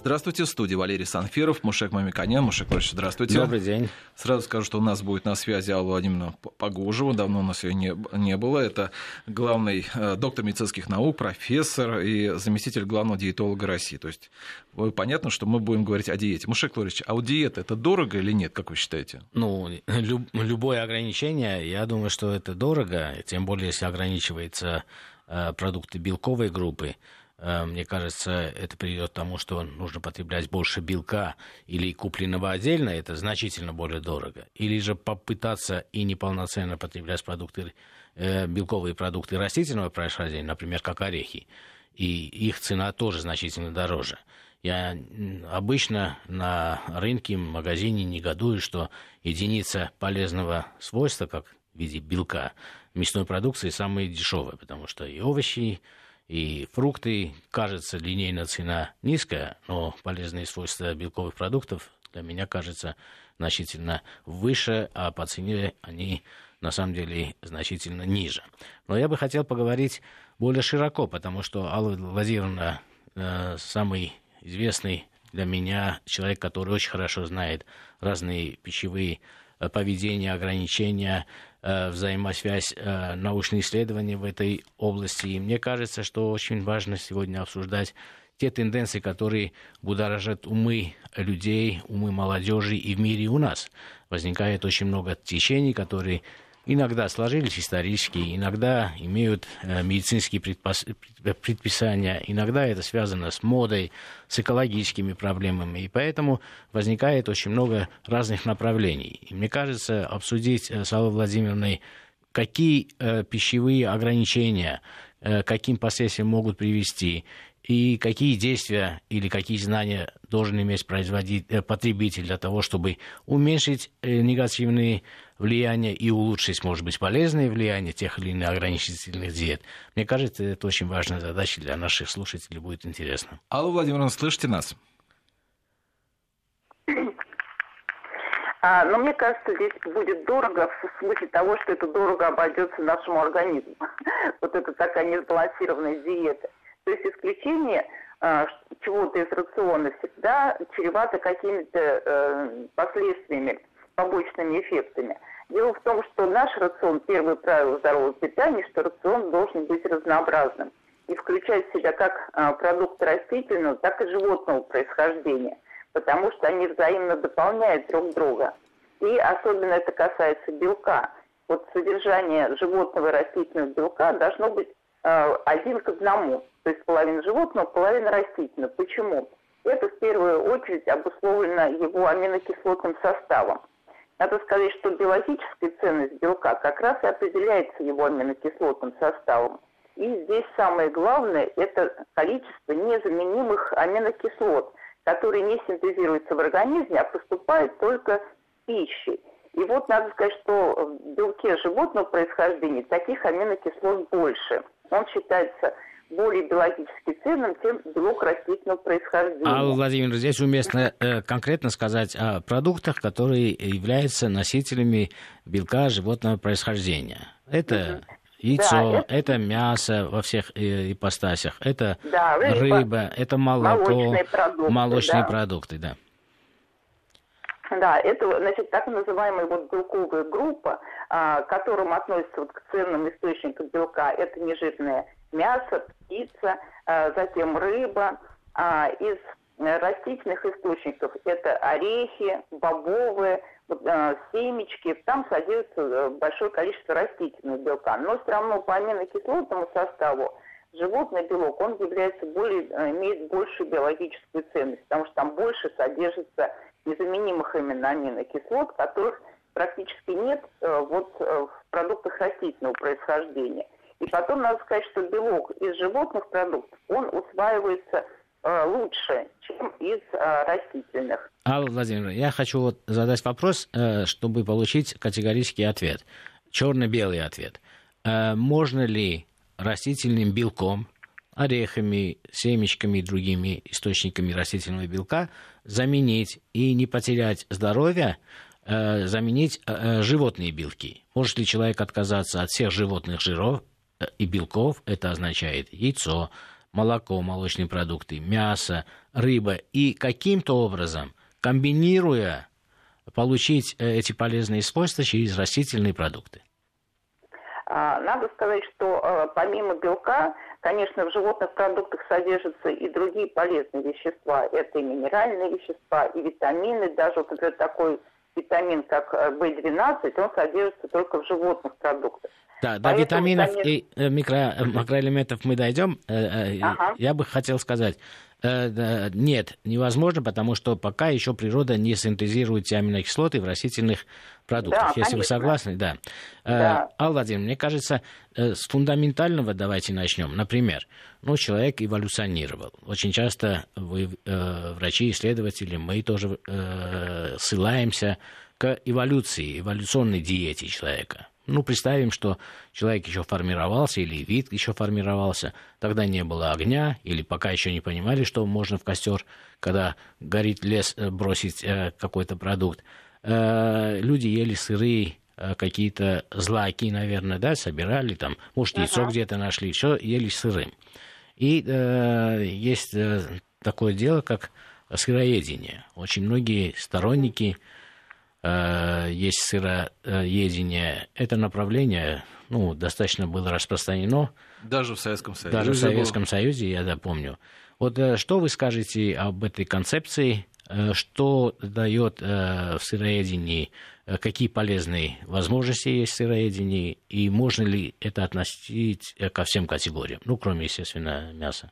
Здравствуйте, в студии Валерий Санфиров, Мушек Мамиканян. Мушек Владимирович, здравствуйте. Добрый день. Сразу скажу, что у нас будет на связи Алла Владимировна Погожева. Давно у нас ее не, не было. Это главный э, доктор медицинских наук, профессор и заместитель главного диетолога России. То есть понятно, что мы будем говорить о диете. Мушек Владимирович, а у диеты это дорого или нет, как вы считаете? Ну, люб, любое ограничение, я думаю, что это дорого, тем более, если ограничивается э, продукты белковой группы. Э, мне кажется, это приведет к тому, что нужно потреблять больше белка или купленного отдельно, это значительно более дорого. Или же попытаться и неполноценно потреблять продукты, э, белковые продукты растительного происхождения, например, как орехи, и их цена тоже значительно дороже. Я обычно на рынке, в магазине негодую, что единица полезного свойства, как в виде белка, мясной продукции самые дешевые, потому что и овощи, и фрукты, кажется, линейная цена низкая, но полезные свойства белковых продуктов для меня кажется значительно выше, а по цене они на самом деле значительно ниже. Но я бы хотел поговорить более широко, потому что Алла Владимировна э, самый известный для меня человек, который очень хорошо знает разные пищевые э, поведения, ограничения, взаимосвязь э, научных исследований в этой области. И мне кажется, что очень важно сегодня обсуждать те тенденции, которые будоражат умы людей, умы молодежи и в мире и у нас. Возникает очень много течений, которые иногда сложились исторически, иногда имеют э, медицинские предпос... предписания, иногда это связано с модой, с экологическими проблемами, и поэтому возникает очень много разных направлений. И мне кажется, обсудить э, с Аллой Владимировной, какие э, пищевые ограничения, каким последствиям могут привести, и какие действия или какие знания должен иметь производить, потребитель для того, чтобы уменьшить негативные влияние и улучшить, может быть, полезное влияние тех или иных ограничительных диет. Мне кажется, это очень важная задача для наших слушателей, будет интересно. Алла Владимировна, слышите нас? А, но мне кажется, здесь будет дорого в смысле того, что это дорого обойдется нашему организму. вот это такая несбалансированная диета. То есть исключение а, чего-то из рациона всегда чревато какими-то э, последствиями, побочными эффектами. Дело в том, что наш рацион, первое правило здорового питания, что рацион должен быть разнообразным и включать в себя как а, продукты растительного, так и животного происхождения, потому что они взаимно дополняют друг друга. И особенно это касается белка. Вот содержание животного и растительного белка должно быть один к одному, то есть половина животного, половина растительного. Почему? Это в первую очередь обусловлено его аминокислотным составом. Надо сказать, что биологическая ценность белка как раз и определяется его аминокислотным составом. И здесь самое главное – это количество незаменимых аминокислот, которые не синтезируются в организме, а поступают только в пищей. И вот надо сказать, что в белке животного происхождения таких аминокислот больше. Он считается более биологически ценным, чем белок растительного происхождения. А, Владимир, здесь уместно э, конкретно сказать о продуктах, которые являются носителями белка животного происхождения. Это яйцо, да, это... это мясо во всех э, ипостасях, это да, рыба, рыба, это молоко, молочные продукты. Молочные да. продукты да. Да, это, значит, так называемая вот белковая группа, а, к которым относятся вот к ценным источникам белка, это нежирное мясо, птица, а, затем рыба. А, из растительных источников это орехи, бобовые, семечки. Там содержится э, большое количество растительного белка. Но все равно по аминокислотному составу животный белок, он является более, э, имеет большую биологическую ценность, потому что там больше содержится незаменимых именно аминокислот, которых практически нет э, вот в продуктах растительного происхождения – и потом надо сказать, что белок из животных продуктов, он усваивается э, лучше, чем из э, растительных. Алла Владимировна, я хочу вот задать вопрос, э, чтобы получить категорический ответ. Черно-белый ответ. Э, можно ли растительным белком, орехами, семечками и другими источниками растительного белка заменить и не потерять здоровье э, заменить э, животные белки. Может ли человек отказаться от всех животных жиров и белков? Это означает яйцо, молоко, молочные продукты, мясо, рыба. И каким-то образом, комбинируя, получить эти полезные свойства через растительные продукты. А, надо сказать, что помимо белка Конечно, в животных продуктах содержатся и другие полезные вещества. Это и минеральные вещества, и витамины. Даже, вот, например, такой витамин, как В12, э, он содержится только в животных продуктах. Да, до Поэтому, витаминов конечно... и э, микро, э, макроэлементов мы дойдем. Ага. Я бы хотел сказать, нет, невозможно, потому что пока еще природа не синтезирует те аминокислоты в растительных продуктах. Да, Если конечно. вы согласны, да. да. Алла Владимировна, мне кажется, с фундаментального давайте начнем. Например, ну, человек эволюционировал. Очень часто вы, врачи, исследователи, мы тоже ссылаемся к эволюции, эволюционной диете человека. Ну, представим, что человек еще формировался, или вид еще формировался, тогда не было огня, или пока еще не понимали, что можно в костер, когда горит лес, э, бросить э, какой-то продукт. Э, люди ели сырые какие-то злаки, наверное, да, собирали там, может, яйцо uh-huh. где-то нашли, все ели сырым. И э, есть э, такое дело, как сыроедение. Очень многие сторонники Э, есть сыроедение, это направление ну, достаточно было распространено. Даже в Советском Союзе. Даже в Советском Союзе, я да, помню. Вот э, что вы скажете об этой концепции? Э, что дает в сыроедении, какие полезные возможности есть в сыроедении, и можно ли это относить ко всем категориям, ну, кроме, естественно, мяса?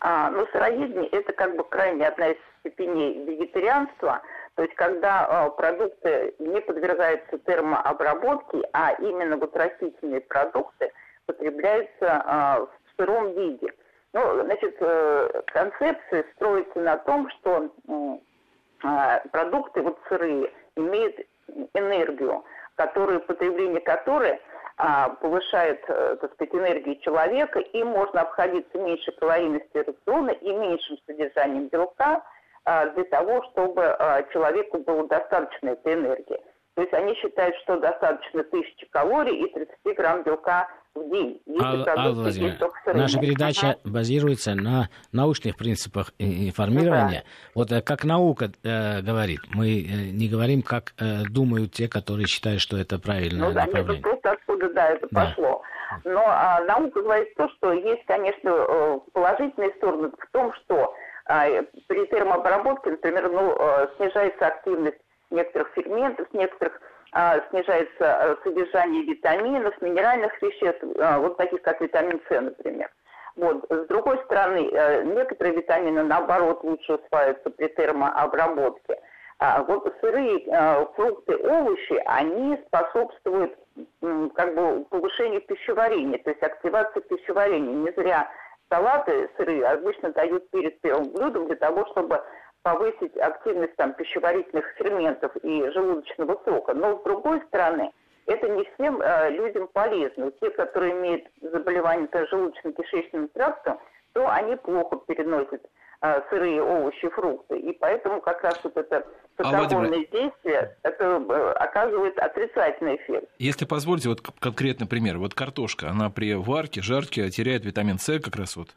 А, ну, сыроедение – это как бы крайне одна из степеней вегетарианства – то есть когда э, продукты не подвергаются термообработке, а именно вот растительные продукты потребляются э, в сыром виде. Ну, значит, э, концепция строится на том, что продукты вот сырые имеют энергию, которую, потребление которой повышает, так сказать, энергию человека, и можно обходиться меньше калорийности рациона и меньшим содержанием белка – а, для того, чтобы а, человеку было достаточно этой энергии. То есть они считают, что достаточно тысячи калорий и 30 грамм белка в день. Алла, Алла наша передача ага. базируется на научных принципах информирования. Да. Вот э, как наука э, говорит, мы э, не говорим, как э, думают те, которые считают, что это правильное ну, да, направление. Ну просто откуда, да, это да. пошло. Но а, наука говорит то, что есть, конечно, э, положительные стороны в том, что а, при термообработке, например, ну, э, снижается активность некоторых ферментов, некоторых а, снижается э, содержание витаминов, минеральных веществ, а, вот таких как витамин С, например. Вот. С другой стороны, э, некоторые витамины, наоборот, лучше усваиваются при термообработке. А вот сырые фрукты, овощи, они способствуют как бы повышению пищеварения, то есть активации пищеварения. Не зря салаты сырые обычно дают перед первым блюдом для того, чтобы повысить активность там, пищеварительных ферментов и желудочного сока. Но с другой стороны, это не всем э, людям полезно. Те, которые имеют заболевание желудочно-кишечным трактом, то они плохо переносят сырые овощи, фрукты. И поэтому как раз вот это саксофонное а, действие, это э, оказывает отрицательный эффект. Если позволите, вот конкретный пример. Вот картошка, она при варке, жарке теряет витамин С как раз вот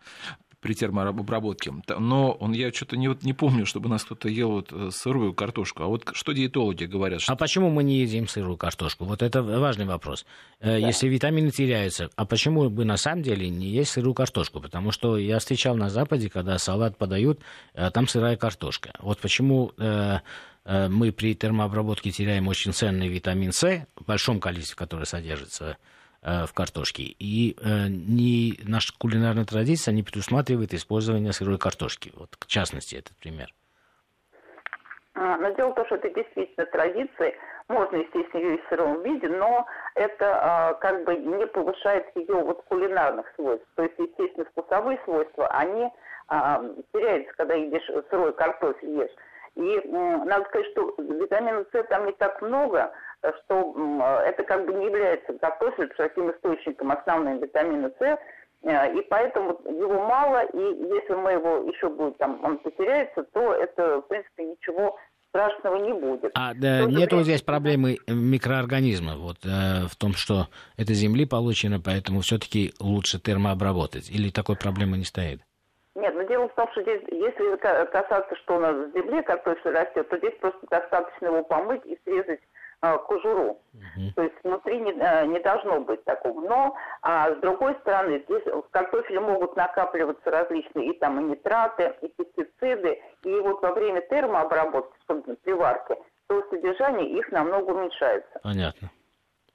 при термообработке. Но он, я что-то не, вот не помню, чтобы у нас кто-то ел вот э, сырую картошку. А вот что диетологи говорят? Что... А почему мы не едим сырую картошку? Вот это важный вопрос. Э, да. Если витамины теряются, а почему бы на самом деле не есть сырую картошку? Потому что я встречал на Западе, когда салат подают, там сырая картошка. Вот почему Э, мы при термообработке теряем очень ценный витамин С в большом количестве, который содержится э, в картошке. И э, не, наша кулинарная традиция не предусматривает использование сырой картошки. Вот, в частности, этот пример. А, но дело в том, что это действительно традиция. Можно, естественно, ее и в сыром виде, но это а, как бы не повышает ее вот кулинарных свойств. То есть, естественно, вкусовые свойства, они а, теряются, когда едешь сырой картофель ешь. И надо сказать, что витамина С там не так много, что это как бы не является картофель таким источником основным витамина С, э, и поэтому его мало, и если мы его еще будет там, он потеряется, то это, в принципе, ничего страшного не будет. А да, нету время... здесь проблемы микроорганизмов, вот, э, в том, что это земли получено, поэтому все-таки лучше термообработать, или такой проблемы не стоит? Нет, но дело в том, что здесь, если касаться, что у нас в земле картофель растет, то здесь просто достаточно его помыть и срезать кожуру. Угу. То есть внутри не, а, не должно быть такого. Но а, с другой стороны, здесь в картофеле могут накапливаться различные и там и нитраты, и пестициды. И вот во время термообработки, приварки, то содержание их намного уменьшается. Понятно.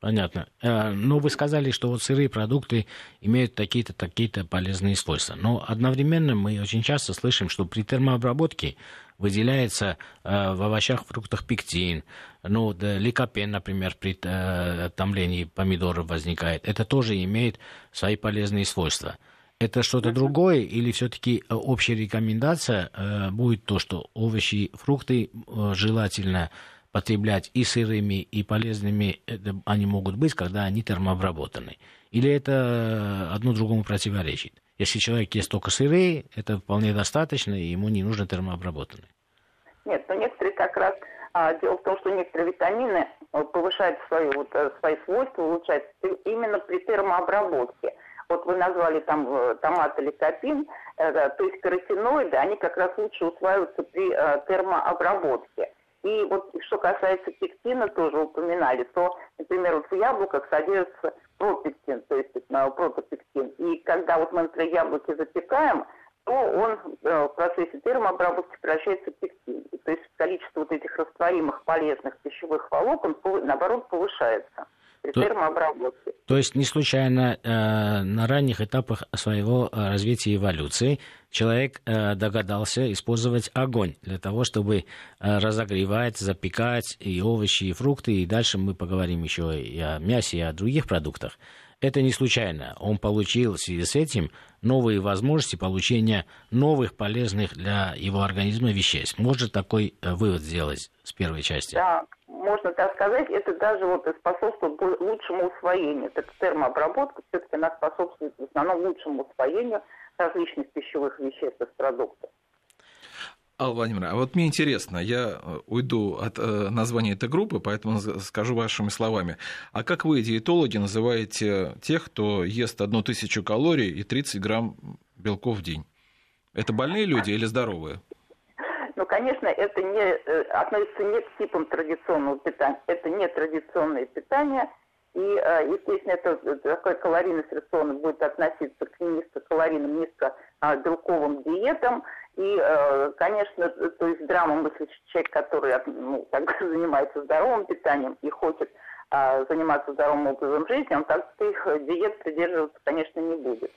Понятно. Э, но вы сказали, что вот сырые продукты имеют такие-то, такие-то полезные свойства. Но одновременно мы очень часто слышим, что при термообработке выделяется э, в овощах, фруктах пектин, ну, да, ликопен, например, при э, томлении помидоров возникает. Это тоже имеет свои полезные свойства. Это что-то другое или все-таки общая рекомендация будет то, что овощи, фрукты желательно потреблять и сырыми, и полезными это они могут быть, когда они термообработаны? Или это одно другому противоречит? Если человек ест только сырые, это вполне достаточно, и ему не нужно термообработанные. Нет, но некоторые как раз... А, дело в том, что некоторые витамины э, повышают свои, вот, э, свои свойства, улучшают именно при термообработке. Вот вы назвали там э, томат или капин, то есть каротиноиды, они как раз лучше усваиваются при термообработке. И вот что касается пектина, тоже упоминали, то, например, вот в яблоках содержится пропектин, то есть э, протопектин. И когда вот мы, например, яблоки запекаем, то он э, в процессе термообработки превращается в пектин. То есть количество вот этих растворимых полезных пищевых волокон, наоборот, повышается при то, термообработке. То есть не случайно э, на ранних этапах своего э, развития эволюции человек э, догадался использовать огонь для того, чтобы э, разогревать, запекать и овощи, и фрукты. И дальше мы поговорим еще и о мясе, и о других продуктах. Это не случайно. Он получил в связи с этим новые возможности получения новых полезных для его организма веществ. Может такой э, вывод сделать с первой части? Да, можно так сказать, это даже вот способствует лучшему усвоению. Так термообработка все-таки она способствует в основном лучшему усвоению различных пищевых веществ из продуктов. Алла Владимировна, а вот мне интересно, я э, уйду от э, названия этой группы, поэтому скажу вашими словами. А как вы, диетологи, называете тех, кто ест одну тысячу калорий и 30 грамм белков в день? Это больные люди или здоровые? Конечно, это не э, относится не к типам традиционного питания. Это не традиционное питание. И, естественно, это такой калорийность рациона будет относиться к низкокалорийным, низкобелковым диетам. И, э, конечно, то есть драма мыслящий человек, который ну, так, занимается здоровым питанием и хочет а, заниматься здоровым образом жизни, он так их диет придерживаться, конечно, не будет.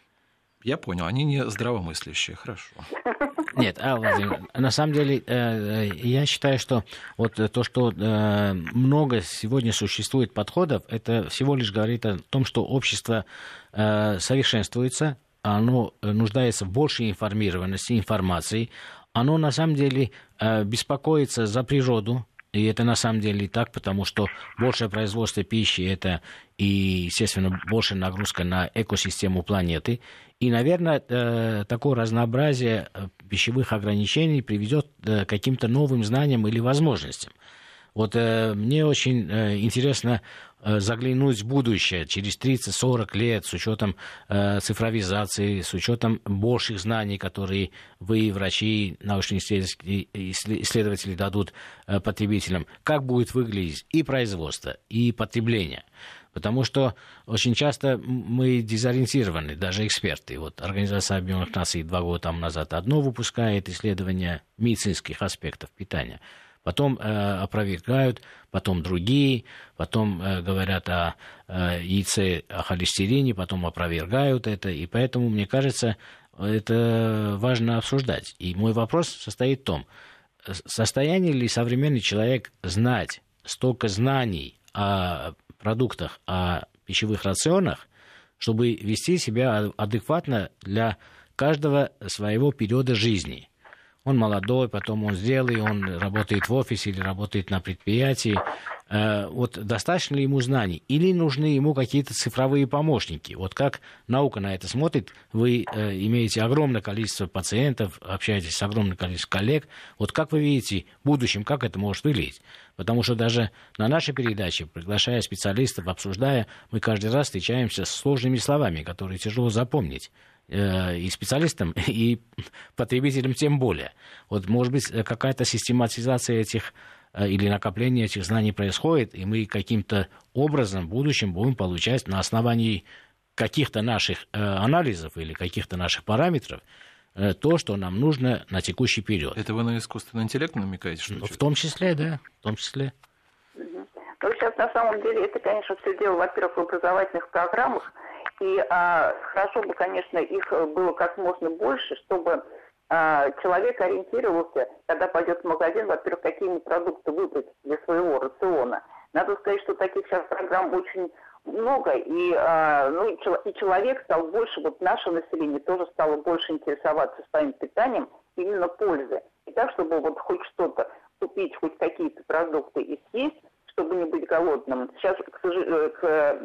Я понял, они не здравомыслящие, хорошо. Нет, а, Владимир, на самом деле, э, я считаю, что вот то, что э, много сегодня существует подходов, это всего лишь говорит о том, что общество совершенствуется, оно э, нуждается в большей информированности, информации. Оно на самом деле э, беспокоится за природу, и это на самом деле так, потому что большее производство пищи это и, естественно, большая нагрузка на экосистему планеты. И, наверное, э, такое разнообразие пищевых ограничений приведет к каким-то новым знаниям или возможностям. Вот мне очень интересно Э, заглянуть в будущее через 30-40 лет с учетом э, цифровизации, с учетом больших знаний, которые вы, врачи, научные исследователи дадут э, потребителям, как будет выглядеть и производство, и потребление. Потому что очень часто мы дезориентированы, даже эксперты. Вот Организация Объединенных Наций два года назад одно выпускает исследование медицинских аспектов питания – потом э, опровергают, потом другие, потом э, говорят о э, яйце, о холестерине, потом опровергают это, и поэтому, мне кажется, это важно обсуждать. И мой вопрос состоит в том, состояние ли современный человек знать столько знаний о продуктах, о пищевых рационах, чтобы вести себя адекватно для каждого своего периода жизни. Он молодой, потом он зрелый, он работает в офисе или работает на предприятии. Э, вот достаточно ли ему знаний? Или нужны ему какие-то цифровые помощники? Вот как наука на это смотрит? Вы э, имеете огромное количество пациентов, общаетесь с огромным количеством коллег. Вот как вы видите в будущем, как это может выглядеть? Потому что даже на нашей передаче, приглашая специалистов, обсуждая, мы каждый раз встречаемся с сложными словами, которые тяжело запомнить. Э, и специалистам, и потребителям тем более. Вот, может быть, какая-то систематизация этих э, или накопление этих знаний происходит, и мы каким-то образом в будущем будем получать на основании каких-то наших э, анализов или каких-то наших параметров то, что нам нужно на текущий период. Это вы на искусственный интеллект намекаете? Что в том числе, да, в том числе. Ну, сейчас на самом деле это, конечно, все дело, во-первых, в образовательных программах, и а, хорошо бы, конечно, их было как можно больше, чтобы а, человек ориентировался, когда пойдет в магазин, во-первых, какие ему продукты выбрать для своего рациона. Надо сказать, что таких сейчас программ очень много, и, а, ну, и человек стал больше, вот наше население тоже стало больше интересоваться своим питанием, именно пользы. И так, чтобы вот хоть что-то купить, хоть какие-то продукты и съесть, чтобы не быть голодным. Сейчас, к, э, к,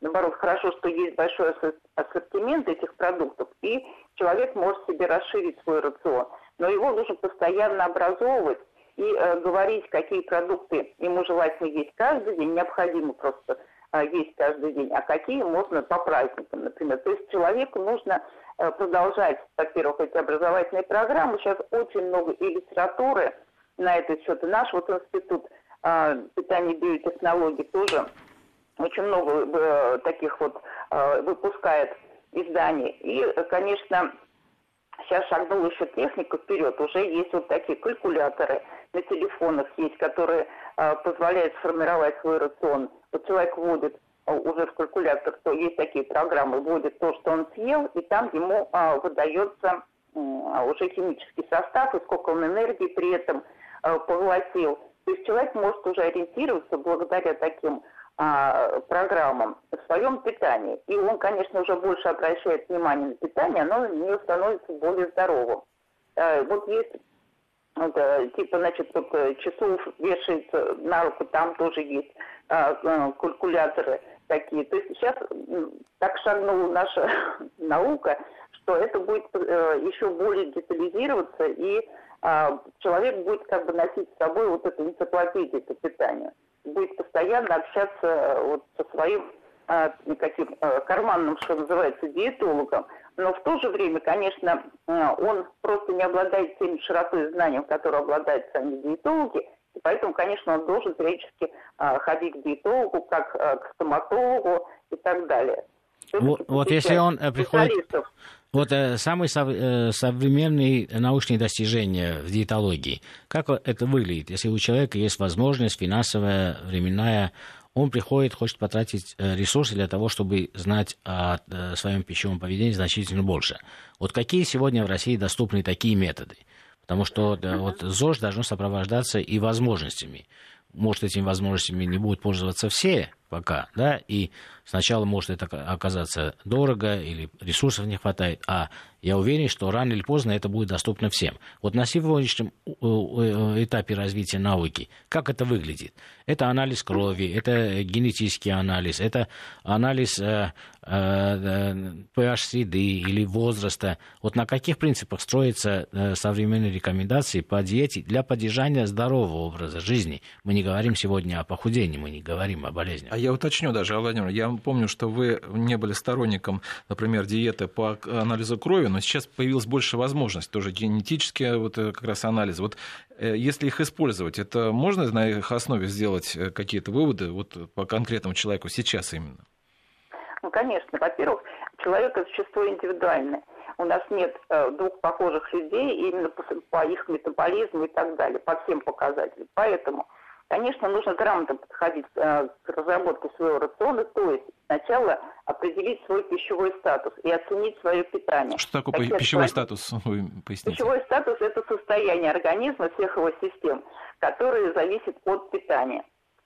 наоборот, хорошо, что есть большой ассортимент этих продуктов, и человек может себе расширить свой рацион. Но его нужно постоянно образовывать и э, говорить, какие продукты ему желательно есть каждый день, необходимо просто э, есть каждый день, а какие можно по праздникам, например. То есть человеку нужно э, продолжать, во-первых, эти образовательные программы. Сейчас очень много и литературы на этот счет. И наш вот институт питания биотехнологий тоже очень много э, таких вот а, выпускает изданий. И, конечно, сейчас шагнула еще техника вперед. Уже есть вот такие калькуляторы на телефонах есть, которые а, позволяют сформировать свой рацион. Вот человек вводит уже в калькулятор, то есть такие программы, вводит то, что он съел, и там ему выдается уже химический состав и сколько он энергии при этом поглотил. То есть человек может уже ориентироваться благодаря таким а, программам в своем питании. И он, конечно, уже больше обращает внимание на питание, оно него становится более здоровым. А, вот есть вот, э, типа, значит, вот, э, часов вешается на руку, там тоже есть а, а, калькуляторы такие. То есть сейчас так шагнула наша наука, что это будет а, еще более детализироваться и человек будет как бы носить с собой вот эту энциклопедию по питанию. Будет постоянно общаться э, вот со своим а, каким а, карманным, что называется, диетологом. Но в то же время, конечно, он просто не обладает теми широтой знанием, которые обладают сами диетологи, и поэтому, конечно, он должен периодически ходить к диетологу, как к стоматологу и так далее. Вот, вот если он э, приходит, вот э, самые сов, э, современные научные достижения в диетологии, как это выглядит, если у человека есть возможность финансовая, временная, он приходит, хочет потратить э, ресурсы для того, чтобы знать о э, своем пищевом поведении значительно больше. Вот какие сегодня в России доступны такие методы? Потому что да, вот ЗОЖ должно сопровождаться и возможностями. Может, этими возможностями не будут пользоваться все пока, да, и Сначала может это оказаться дорого или ресурсов не хватает, а я уверен, что рано или поздно это будет доступно всем. Вот на сегодняшнем э, э, этапе развития науки, как это выглядит? Это анализ крови, это генетический анализ, это анализ э, pH среды или возраста. Вот на каких принципах строятся современные рекомендации по диете для поддержания здорового образа жизни? Мы не говорим сегодня о похудении, мы не говорим о болезнях. А я уточню даже, Владимир, я помню, что вы не были сторонником, например, диеты по анализу крови, но сейчас появилась больше возможностей, тоже генетические вот э, как раз анализы. Вот э, если их использовать, это можно на их основе сделать э, какие-то выводы вот по конкретному человеку сейчас именно? Ну, конечно. Во-первых, человек – это существо индивидуальное. У нас нет двух похожих людей именно по их метаболизму и так далее, по всем показателям. Поэтому Конечно, нужно грамотно подходить э, к разработке своего рациона, то есть сначала определить свой пищевой статус и оценить свое питание. Что такое Какие пищевой статус? Вы поясните. Пищевой статус – это состояние организма, всех его систем, которые зависят от питания.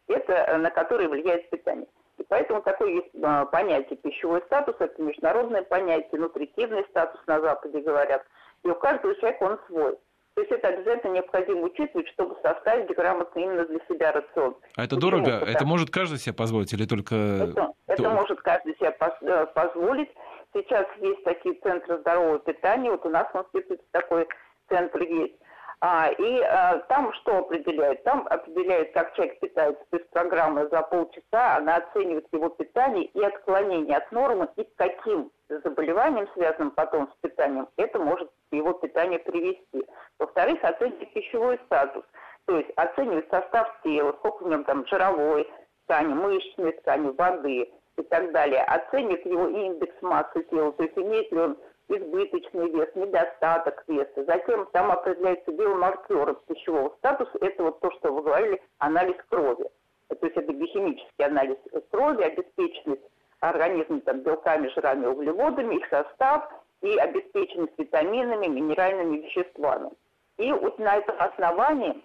Это э, на которое влияет питание. И поэтому такое есть э, понятие пищевой статус, это международное понятие, нутритивный статус на Западе говорят. И у каждого человека он свой. То есть это обязательно необходимо учитывать, чтобы составить грамотно именно для себя рацион. А это Почему? дорого? Потому... Это может каждый себе позволить или только... Это, это может каждый себе э, позволить. Сейчас есть такие центры здорового питания. Вот у нас в институте такой центр есть. А, и а, там что определяет? Там определяет, как человек питается. То есть программа за полчаса, она оценивает его питание и отклонение от нормы, и к каким заболеваниям, связанным потом с питанием, это может его питание привести. Во-вторых, оценивает пищевой статус. То есть оценивает состав тела, сколько в нем там жировой ткани, мышечной ткани, воды и так далее. Оценивает его индекс массы тела, то есть имеет ли он избыточный вес, недостаток веса. Затем там определяются биомаркеры пищевого статуса. Это вот то, что вы говорили, анализ крови. То есть это биохимический анализ крови, обеспеченность организма там, белками, жирами, углеводами, их состав и обеспеченность витаминами, минеральными веществами. И вот на этом основании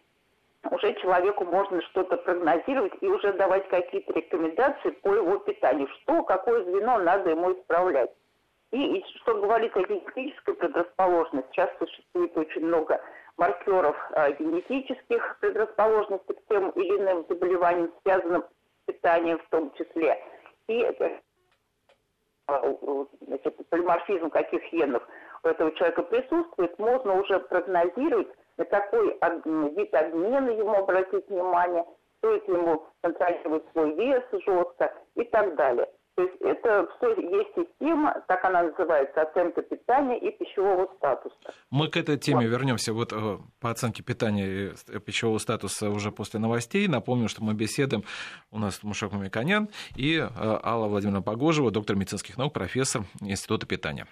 уже человеку можно что-то прогнозировать и уже давать какие-то рекомендации по его питанию, что, какое звено надо ему исправлять. И, и что говорить о генетической предрасположенности, сейчас существует очень много маркеров э, генетических предрасположенностей к тем или иным заболеваниям, связанным с питанием в том числе. И э, значит, полиморфизм каких генов у этого человека присутствует, можно уже прогнозировать, на какой вид обмена ему обратить внимание, стоит ему контролировать свой вес жестко и так далее. То есть это все есть система, так она называется, оценка питания и пищевого статуса. Мы к этой теме вот. вернемся вот э, по оценке питания и пищевого статуса уже после новостей. Напомню, что мы беседуем, у нас Мушек Мамиканян и э, Алла Владимировна Погожева, доктор медицинских наук, профессор Института питания.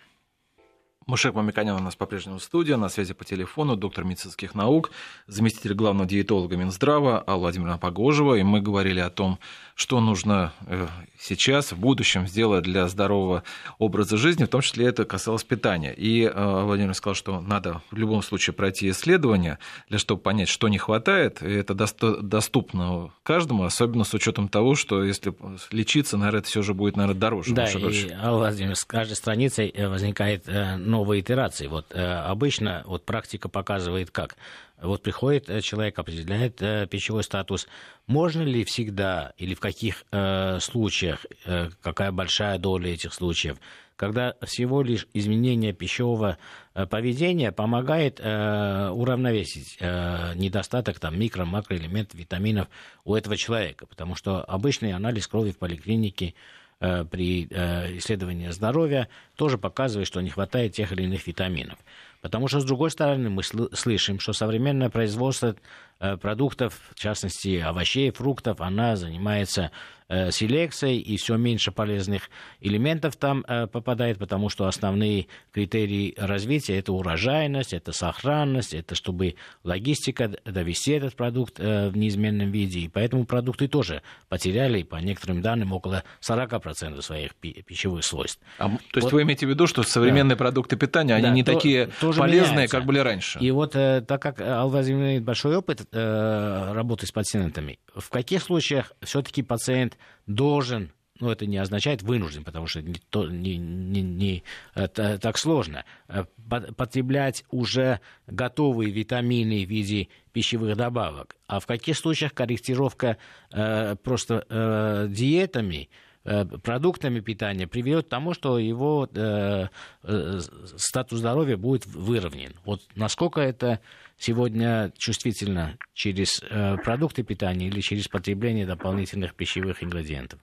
Мушек Мамиканян у нас по-прежнему в студии, на связи по телефону, доктор медицинских наук, заместитель главного диетолога Минздрава Алла Владимировна Погожева, и мы говорили о том, что нужно э, сейчас, в будущем сделать для здорового образа жизни, в том числе это касалось питания. И э, Владимир сказал, что надо в любом случае пройти исследование, для чтобы понять, что не хватает, и это доступно каждому, особенно с учетом того, что если лечиться, наверное, это все же будет, наверное, дороже. Да, и, Алла Владимировна, с каждой страницей э, возникает новые итерации. Вот обычно вот практика показывает как. Вот приходит э, человек, определяет э, пищевой статус. Можно ли всегда или в каких э, случаях, э, какая большая доля этих случаев, когда всего лишь изменение пищевого э, поведения помогает э, уравновесить э, недостаток там, микро, макроэлементов, витаминов у этого человека. Потому что обычный анализ крови в поликлинике э, при э, исследовании здоровья тоже показывает, что не хватает тех или иных витаминов. Потому что, с другой стороны, мы слышим, что современное производство э, продуктов, в частности овощей, фруктов, она занимается Э, селекцией, и все меньше полезных элементов там э, попадает, потому что основные критерии развития это урожайность, это сохранность, это чтобы логистика довести этот продукт э, в неизменном виде. И поэтому продукты тоже потеряли, по некоторым данным, около 40% своих пищевых свойств. А, то есть вот, вы имеете в виду, что современные да. продукты питания, они да, не то, такие полезные, меняется. как были раньше? И вот так как Алваз имеет большой опыт работы с пациентами, в каких случаях все-таки пациент должен ну, это не означает вынужден, потому что не, то, не, не, не это, так сложно, э, потреблять уже готовые витамины в виде пищевых добавок. А в каких случаях корректировка э, просто э, диетами, э, продуктами питания приведет к тому, что его э, э, статус здоровья будет выровнен. Вот насколько это сегодня чувствительно через э, продукты питания или через потребление дополнительных пищевых ингредиентов?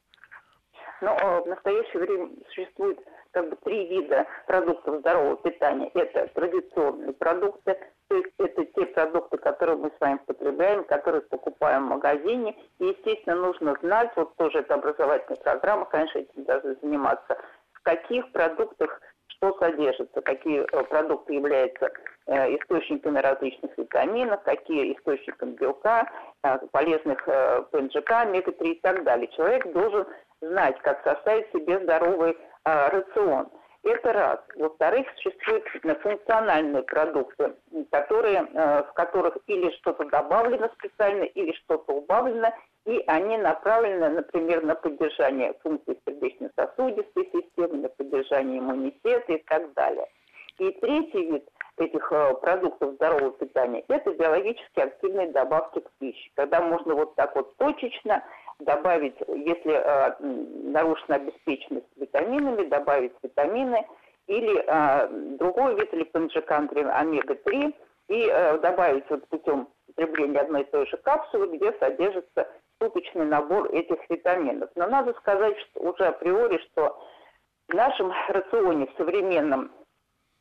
Ну, э, в настоящее время существует как бы три вида продуктов здорового питания. Это традиционные продукты, то есть это те продукты, которые мы с вами потребляем, которые покупаем в магазине. И, естественно, нужно знать, вот тоже это образовательная программа, конечно, этим должны заниматься, в каких продуктах что содержится, какие э, продукты являются э, источниками различных витаминов, какие источниками белка, э, полезных ПНЖК, омега-3 и так далее. Человек должен знать, как составить себе здоровый рацион. Это раз. Во-вторых, существуют функциональные продукты, которые, в которых или что-то добавлено специально, или что-то убавлено, и они направлены, например, на поддержание функций сердечно-сосудистой системы, на поддержание иммунитета и так далее. И третий вид этих э, продуктов здорового питания, это биологически активные добавки к пище. Когда можно вот так вот точечно добавить, если э, нарушена обеспеченность витаминами, добавить витамины или э, другой вид липонжикандрин омега-3 и э, добавить вот путем потребления одной и той же капсулы, где содержится суточный набор этих витаминов. Но надо сказать что уже априори, что в нашем рационе в современном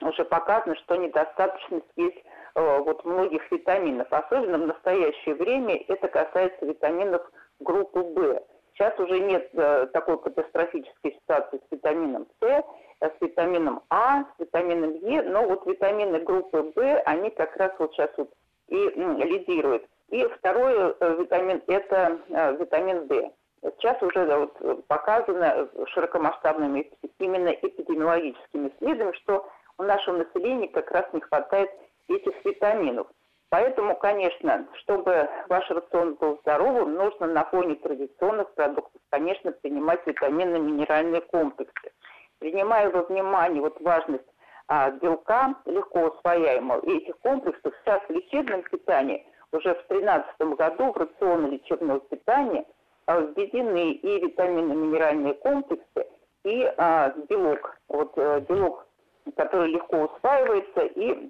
уже показано, что недостаточность есть э, вот многих витаминов. Особенно в настоящее время это касается витаминов группы В. Сейчас уже нет э, такой катастрофической ситуации с витамином С, э, с витамином А, с витамином Е, но вот витамины группы В, они как раз вот сейчас вот и лидируют. И второй э, витамин – это э, витамин D. Сейчас уже вот показано широкомасштабными именно эпидемиологическими исследованиями, что у нашего населения как раз не хватает этих витаминов. Поэтому, конечно, чтобы ваш рацион был здоровым, нужно на фоне традиционных продуктов, конечно, принимать витаминно-минеральные комплексы. Принимая во внимание вот важность а, белка, легко усвояемого, и этих комплексов сейчас в лечебном питании уже в 2013 году в рационы лечебного питания а, введены и витаминно-минеральные комплексы, и а, белок. Вот а, белок который легко усваивается, и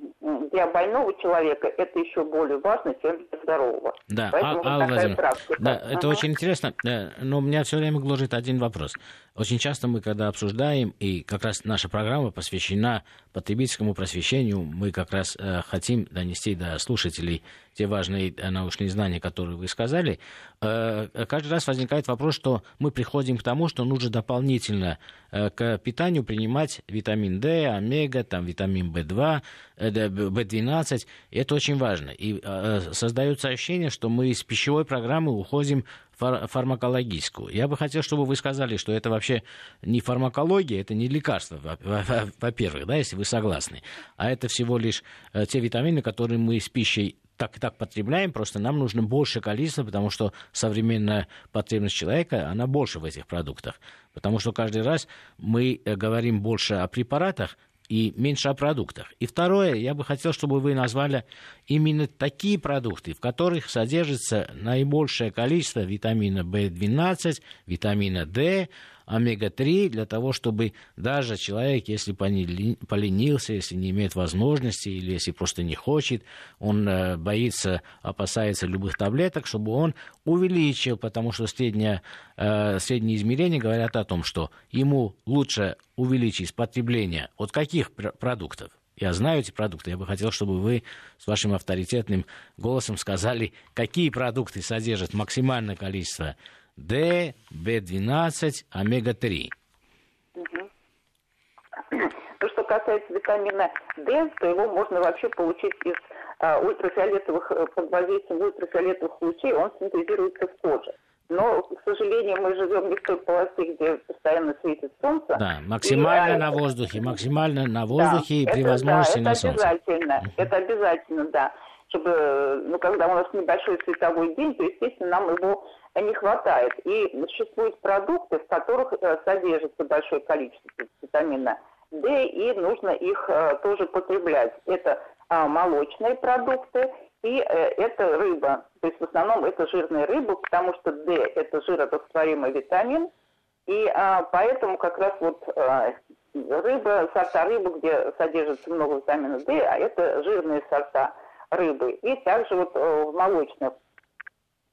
для больного человека это еще более важно, чем для здорового. Да, Поэтому а, вот такая практика. Да, это ага. очень интересно, но у меня все время гложет один вопрос. Очень часто мы, когда обсуждаем, и как раз наша программа посвящена потребительскому просвещению, мы как раз э, хотим донести до слушателей те важные э, научные знания, которые вы сказали, э, каждый раз возникает вопрос, что мы приходим к тому, что нужно дополнительно э, к питанию принимать витамин D, омега, там, витамин В2, В12. И это очень важно. И создается ощущение, что мы из пищевой программы уходим фар- фармакологическую. Я бы хотел, чтобы вы сказали, что это вообще не фармакология, это не лекарство, во-первых, да, если вы согласны, а это всего лишь те витамины, которые мы с пищей так и так потребляем, просто нам нужно больше количества, потому что современная потребность человека, она больше в этих продуктах. Потому что каждый раз мы э, говорим больше о препаратах, и меньше о продуктах. И второе, я бы хотел, чтобы вы назвали именно такие продукты, в которых содержится наибольшее количество витамина В12, витамина D, омега-3 для того, чтобы даже человек, если поленился, если не имеет возможности или если просто не хочет, он э, боится, опасается любых таблеток, чтобы он увеличил, потому что среднее, э, средние измерения говорят о том, что ему лучше увеличить потребление от каких продуктов? Я знаю эти продукты. Я бы хотел, чтобы вы с вашим авторитетным голосом сказали, какие продукты содержат максимальное количество D, B12, омега-3. То, что касается витамина D, то его можно вообще получить из а, ультрафиолетовых, э, под воздействием ультрафиолетовых лучей, он синтезируется в коже. Но, к сожалению, мы живем не в той полосе, где постоянно светит солнце. Да, максимально и, на воздухе, максимально на воздухе да, при это, возможности да, на это солнце. Обязательно, uh-huh. это обязательно, да. Чтобы, ну, когда у нас небольшой световой день, то, естественно, нам его не хватает. И существуют продукты, в которых э, содержится большое количество витамина D, и нужно их э, тоже потреблять. Это а, молочные продукты и э, это рыба. То есть в основном это жирная рыба, потому что D – это жирорастворимый витамин, и а, поэтому как раз вот рыба, сорта рыбы, где содержится много витамина D, а это жирные сорта рыбы. И также вот в молочных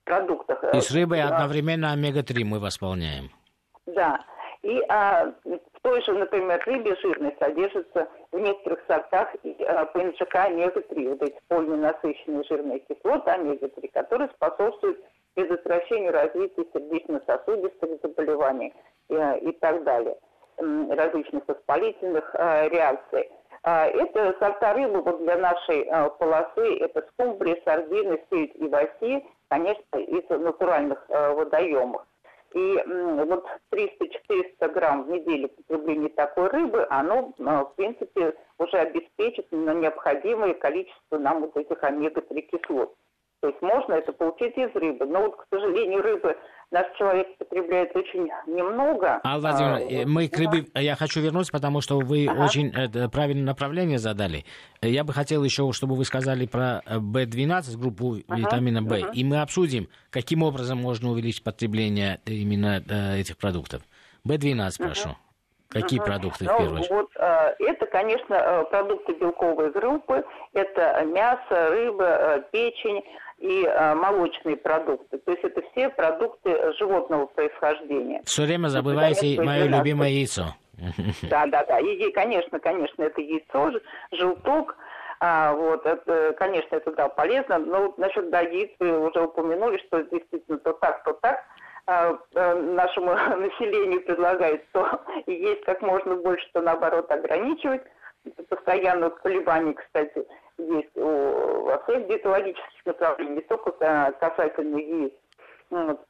продуктах. И с рыбой да. одновременно омега-3 мы восполняем. Да. И а, той же, например, рыбе жирной содержится в некоторых сортах а, ПНЖК омега-3, вот эти полиненасыщенные жирные кислоты омега-3, которые способствуют предотвращению развития сердечно-сосудистых заболеваний и, а, и так далее, различных воспалительных а, реакций. Это сорта рыбы вот для нашей полосы, это скумбрия, сардины, сельдь и васи, конечно, из натуральных э, водоемов. И вот 300-400 грамм в неделю потребления такой рыбы, оно, э, в принципе, уже обеспечит необходимое количество нам вот этих омега-3 кислот. То есть можно это получить из рыбы. Но вот, к сожалению, рыбы наш человек потребляет очень немного. А, Владимир, а, э, мы к рыбе, я хочу вернуться, потому что вы ага. очень это, правильное направление задали. Я бы хотел еще, чтобы вы сказали про B12, группу ага. витамина В, ага. и мы обсудим, каким образом можно увеличить потребление именно э, этих продуктов. B12, прошу. Ага. Какие угу. продукты ну, в первую очередь? Вот, э, это, конечно, э, продукты белковой группы. Это мясо, рыба, э, печень и э, молочные продукты. То есть это все продукты животного происхождения. Все время забываете это, мое любимое яйцо. Да, да, да. И, конечно, конечно, это яйцо, желток. А, вот, это, конечно, это да, полезно. Но насчет да, яиц вы уже упомянули, что действительно то так, то так. А, а, нашему населению предлагают, то есть как можно больше, то наоборот ограничивать. Постоянно колебания, кстати, есть у, во всех диетологических направлениях, не только касательно яиц. Вот.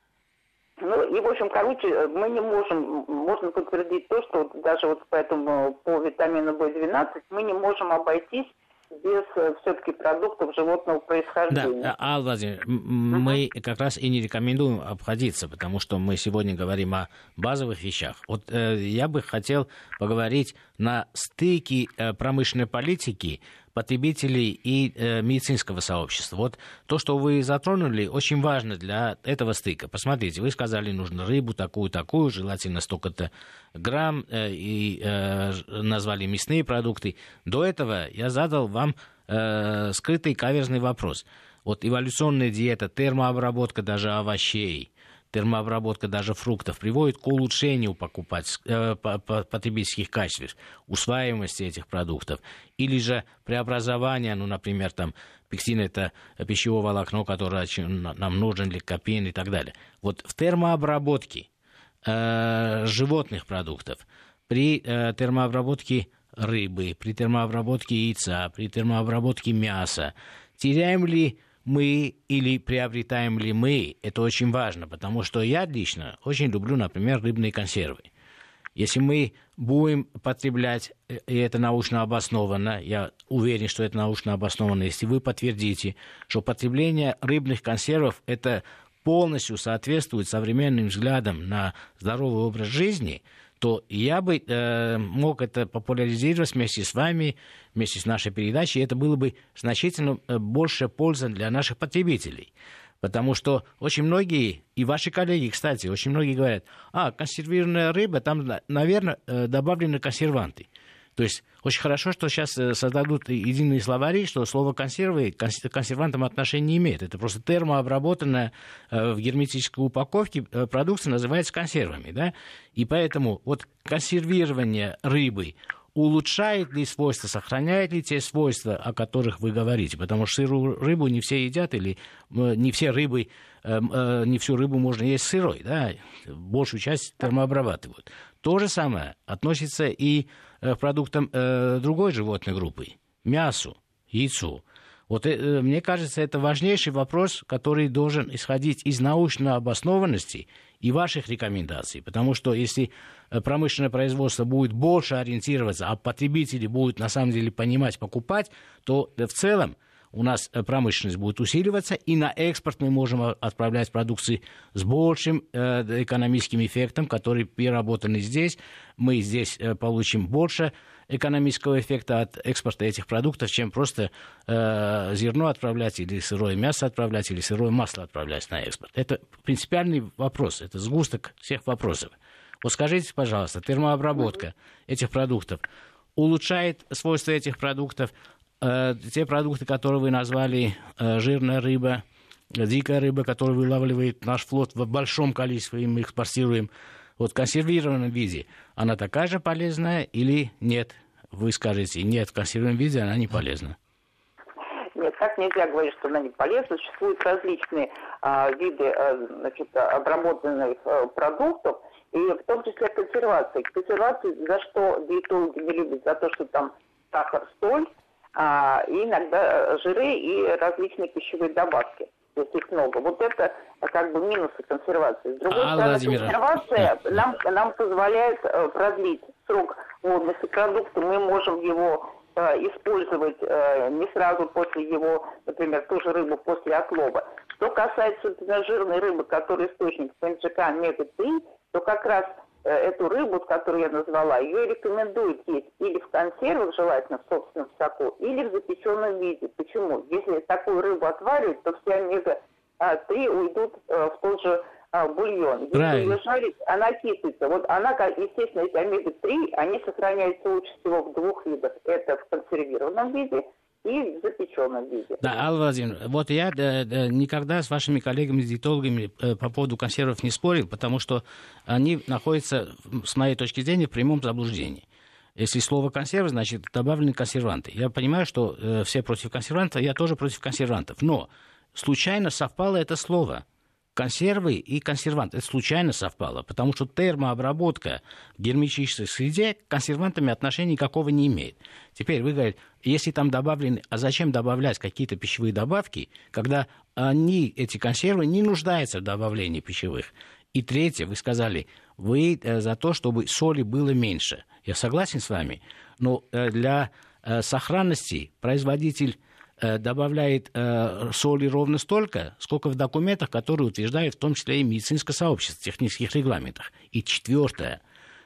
Ну и, в общем, короче, мы не можем, можно подтвердить то, что даже вот поэтому по витамину В12 мы не можем обойтись без э, все-таки продуктов животного происхождения. Да, Алла Владимировна, мы как раз и не рекомендуем обходиться, потому что мы сегодня говорим о базовых вещах. Вот э, я бы хотел поговорить на стыке э, промышленной политики потребителей и э, медицинского сообщества. Вот то, что вы затронули, очень важно для этого стыка. Посмотрите, вы сказали, нужно рыбу такую-такую, желательно столько-то грамм, э, и назвали мясные продукты. До этого я задал вам скрытый каверзный вопрос. Вот эволюционная диета, термообработка даже овощей – термообработка даже фруктов приводит к улучшению покупать, э, потребительских качеств, усваиваемости этих продуктов. Или же преобразование, ну, например, там, пекстин – это пищевое волокно, которое нам нужен, ликопен и так далее. Вот в термообработке э, животных продуктов, при э, термообработке рыбы, при термообработке яйца, при термообработке мяса, теряем ли мы или приобретаем ли мы, это очень важно, потому что я лично очень люблю, например, рыбные консервы. Если мы будем потреблять, э, и это научно обосновано, я уверен, что это научно обосновано, если вы подтвердите, что потребление рыбных консервов это полностью соответствует современным взглядам на здоровый образ жизни – то я бы э, мог это популяризировать вместе с вами, вместе с нашей передачей, это было бы значительно э, больше пользы для наших потребителей. Потому что очень многие, и ваши коллеги, кстати, очень многие говорят, а, консервированная рыба, там, наверное, э, добавлены консерванты. То есть очень хорошо, что сейчас э, создадут единые словари, что слово консервы к консервантам отношения не имеет. Это просто термообработанная э, в герметической упаковке э, продукция называется консервами. Да? И поэтому вот консервирование рыбы, улучшает ли свойства, сохраняет ли те свойства, о которых вы говорите? Потому что сырую рыбу не все едят, или не все рыбы, не всю рыбу можно есть сырой, да? большую часть термообрабатывают. То же самое относится и продуктам э, другой животной группы, мясу, яйцу. Вот э, мне кажется, это важнейший вопрос, который должен исходить из научной обоснованности и ваших рекомендаций. Потому что если промышленное производство будет больше ориентироваться, а потребители будут на самом деле понимать, покупать, то в целом у нас промышленность будет усиливаться, и на экспорт мы можем отправлять продукции с большим э, экономическим эффектом, который переработаны здесь. Мы здесь э, получим больше экономического эффекта от экспорта этих продуктов, чем просто э, зерно отправлять или сырое мясо отправлять или сырое масло отправлять на экспорт. Это принципиальный вопрос, это сгусток всех вопросов. Вот скажите, пожалуйста, термообработка этих продуктов улучшает свойства этих продуктов, Э, те продукты, которые вы назвали, э, жирная рыба, дикая рыба, которую вылавливает наш флот в большом количестве, и мы экспортируем, вот в консервированном виде, она такая же полезная или нет? Вы скажете, нет, в консервированном виде она не полезна. Нет, так нельзя говорить, что она не полезна. Существуют различные а, виды а, значит, обработанных а, продуктов, и в том числе консервации. Консервации за что диетологи не любят? За то, что там сахар, соль, а, и иногда жиры и различные пищевые добавки. То есть их много. Вот это как бы минусы консервации. С другой а, стороны, консервация нам, нам позволяет э, продлить срок годности продукта. Мы можем его э, использовать э, не сразу после его, например, ту же рыбу после отлова. Что касается жирной рыбы, которая источник ПНЖК омега-3, то как раз эту рыбу, которую я назвала, ее рекомендуют есть или в консервах, желательно в собственном соку, или в запеченном виде. Почему? Если такую рыбу отваривать, то все омега-3 уйдут э, в тот же а, бульон. Если Правильно. ее жарить, она кисается. Вот она, как- естественно, эти омега-3, они сохраняются лучше всего в двух видах. Это в консервированном виде и в запеченном виде. Да, Алла Владимировна, вот я э, э, никогда с вашими коллегами-диетологами э, по поводу консервов не спорил, потому что они находятся, с моей точки зрения, в прямом заблуждении. Если слово консервы, значит добавлены консерванты. Я понимаю, что э, все против консервантов, я тоже против консервантов. Но случайно совпало это слово. Консервы и консервант. Это случайно совпало, потому что термообработка в герметической среде к консервантами отношения никакого не имеет. Теперь вы говорите, если там добавлены, а зачем добавлять какие-то пищевые добавки, когда они, эти консервы, не нуждаются в добавлении пищевых. И третье, вы сказали, вы э, за то, чтобы соли было меньше. Я согласен с вами, но э, для э, сохранности производитель добавляет э, соли ровно столько, сколько в документах, которые утверждают в том числе и медицинское сообщество, в технических регламентах. И четвертое,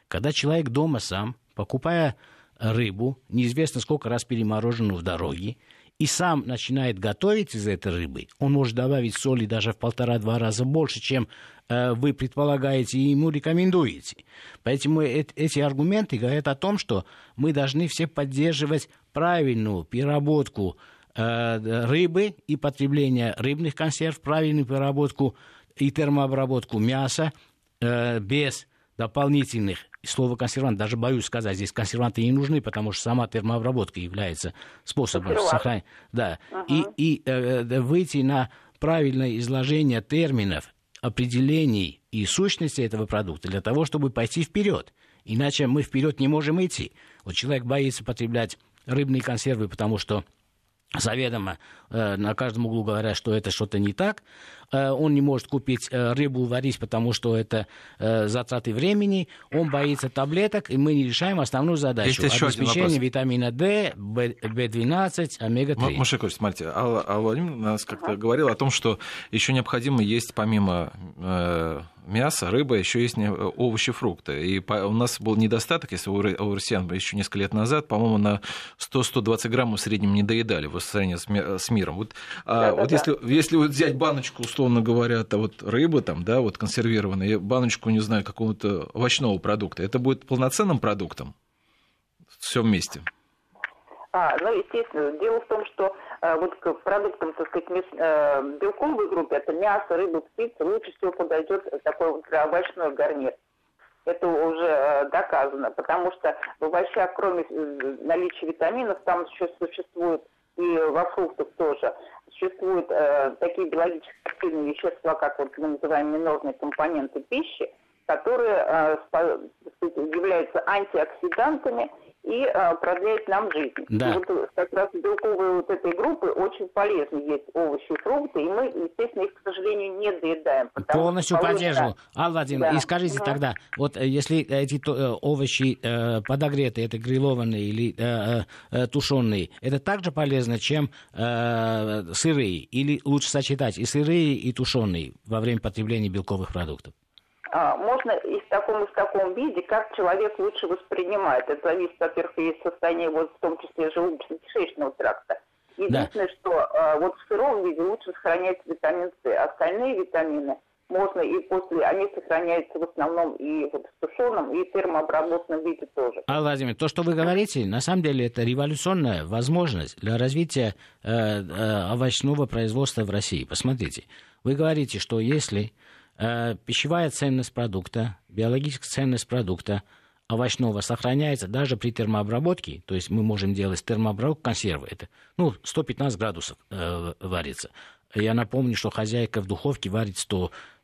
когда человек дома сам, покупая рыбу, неизвестно сколько раз перемороженную в дороге, и сам начинает готовить из этой рыбы, он может добавить соли даже в полтора-два раза больше, чем э, вы предполагаете и ему рекомендуете. Поэтому э- эти аргументы говорят о том, что мы должны все поддерживать правильную переработку э, рыбы и потребление рыбных консерв, правильную переработку и термообработку мяса э, без дополнительных слово консервант, даже боюсь сказать, здесь консерванты не нужны, потому что сама термообработка является способом сохранения. Да. И, и э, э, выйти на правильное изложение терминов, определений и сущности этого продукта для того, чтобы пойти вперед. Иначе мы вперед не можем идти. Вот человек боится потреблять рыбные консервы, потому что заведомо э, на каждом углу говорят, что это что-то не так. Э, он не может купить э, рыбу варить, потому что это затраты времени. Он боится таблеток, и мы не решаем основную задачу. Есть обеспечение витамина D, B, B12, омега-3. М- Маша Яковлевич, смотрите, Алла, Алла Владимировна нас как-то говорила о том, что еще необходимо есть помимо мяса, рыбы, еще есть овощи, фрукты. И у нас был недостаток, если у, россиян еще несколько лет назад, по-моему, на 100-120 грамм в среднем не доедали в сравнении с, ми- с миром. Вот, а, Да-да-да. вот если, если вот взять баночку, условно говоря, то вот рыбы там, да, вот консервированные, баночку, не знаю, какого-то овощного продукта, это будет полноценным продуктом? Все вместе. А, ну, естественно. Дело в том, что э, вот к продуктам, так сказать, мяс- э, белковой группе, это мясо, рыба, птица, лучше всего подойдет такой вот овощной гарнир. Это уже э, доказано, потому что в овощах, кроме э, наличия витаминов, там еще существует и во фруктах тоже существуют э, такие биологически активные вещества, как вот мы называем минорные компоненты пищи, которые э, являются антиоксидантами и э, продляют нам жизнь. Да. И вот э, как раз белковые вот этой группы очень полезны есть овощи и фрукты, и мы, естественно, их, к сожалению, не доедаем. Полностью что поддерживаю. Алла Владимировна, Да. и скажите Мгм. тогда, вот э, если эти то- э, овощи э, подогретые, это грилованные или э, э, тушеные, это также полезно, чем э, сырые? Или лучше сочетать и сырые, и тушеные во время потребления белковых продуктов? А, можно и в таком, и в таком виде, как человек лучше воспринимает. Это зависит, во-первых, и от состояния, вот, в том числе, желудочно-кишечного тракта. Единственное, что а, вот в сыром виде лучше сохраняется витамин С. Остальные витамины можно и после, они сохраняются в основном и вот в тушеном, и термообработанном виде тоже. Алла Владимировна, то, что вы говорите, на самом деле это революционная возможность для развития э, э, овощного производства в России. Посмотрите, вы говорите, что если пищевая ценность продукта, биологическая ценность продукта овощного сохраняется даже при термообработке, то есть мы можем делать термообработку консервы, это ну, 115 градусов э, варится. Я напомню, что хозяйка в духовке варит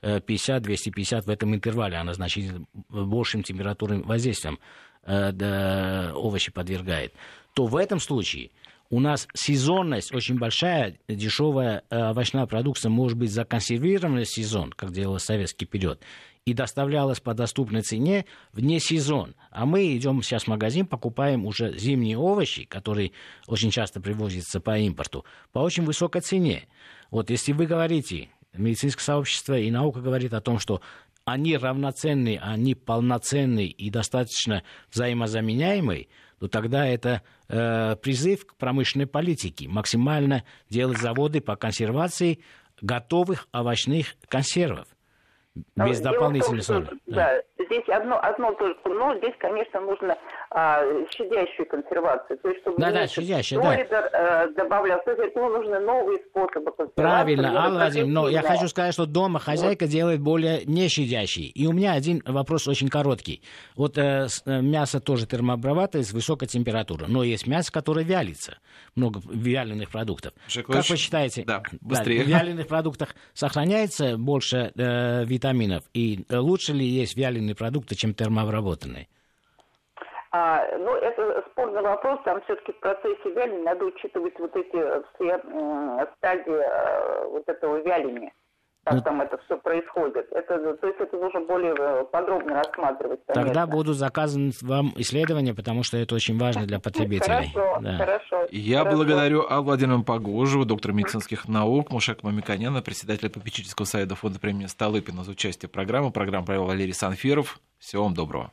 150-250 в этом интервале, она значительно большим температурным воздействием э, да, овощи подвергает, то в этом случае у нас сезонность очень большая, дешевая э, овощная продукция может быть законсервирована в сезон, как делал советский период, и доставлялась по доступной цене вне сезон. А мы идем сейчас в магазин, покупаем уже зимние овощи, которые очень часто привозятся по импорту, по очень высокой цене. Вот если вы говорите, медицинское сообщество и наука говорит о том, что они равноценны, они полноценны и достаточно взаимозаменяемы, то тогда это э, призыв к промышленной политике. Максимально делать заводы по консервации готовых овощных консервов. Без дополнительной соли. Да. да, здесь одно, одно только, но здесь, конечно, нужно а, щадящую консервацию. То есть, чтобы да, да, щадящая, да. Э, добавлял. То есть, ему нужны новые способы консервации. Правильно, Алла Владимировна, но я хочу сказать, что дома хозяйка вот. делает более не щадящий. И у меня один вопрос очень короткий. Вот э, э мясо тоже термообрабатывается с высокой температурой, но есть мясо, которое вялится. Много вяленых продуктов. Жекович, как вы считаете, да, быстрее. Да, в вяленых продуктах сохраняется больше э, витаминов? И лучше ли есть вяленые продукты, чем термообработанные? А, ну, это спорный вопрос, там все-таки в процессе вяления надо учитывать вот эти все стадии э, вот этого вяления как ну, там это все происходит. Это, то есть это нужно более э, подробно рассматривать. Конечно. Тогда будут заказаны вам исследования, потому что это очень важно для потребителей. Хорошо, да. хорошо. Я хорошо. благодарю Аллу Владимировну Погожеву, доктора медицинских наук, Мушек Мамиканяна, председателя попечительского совета фонда премии Столыпина за участие в программе. Программу провел Валерий Санфиров. Всего вам доброго.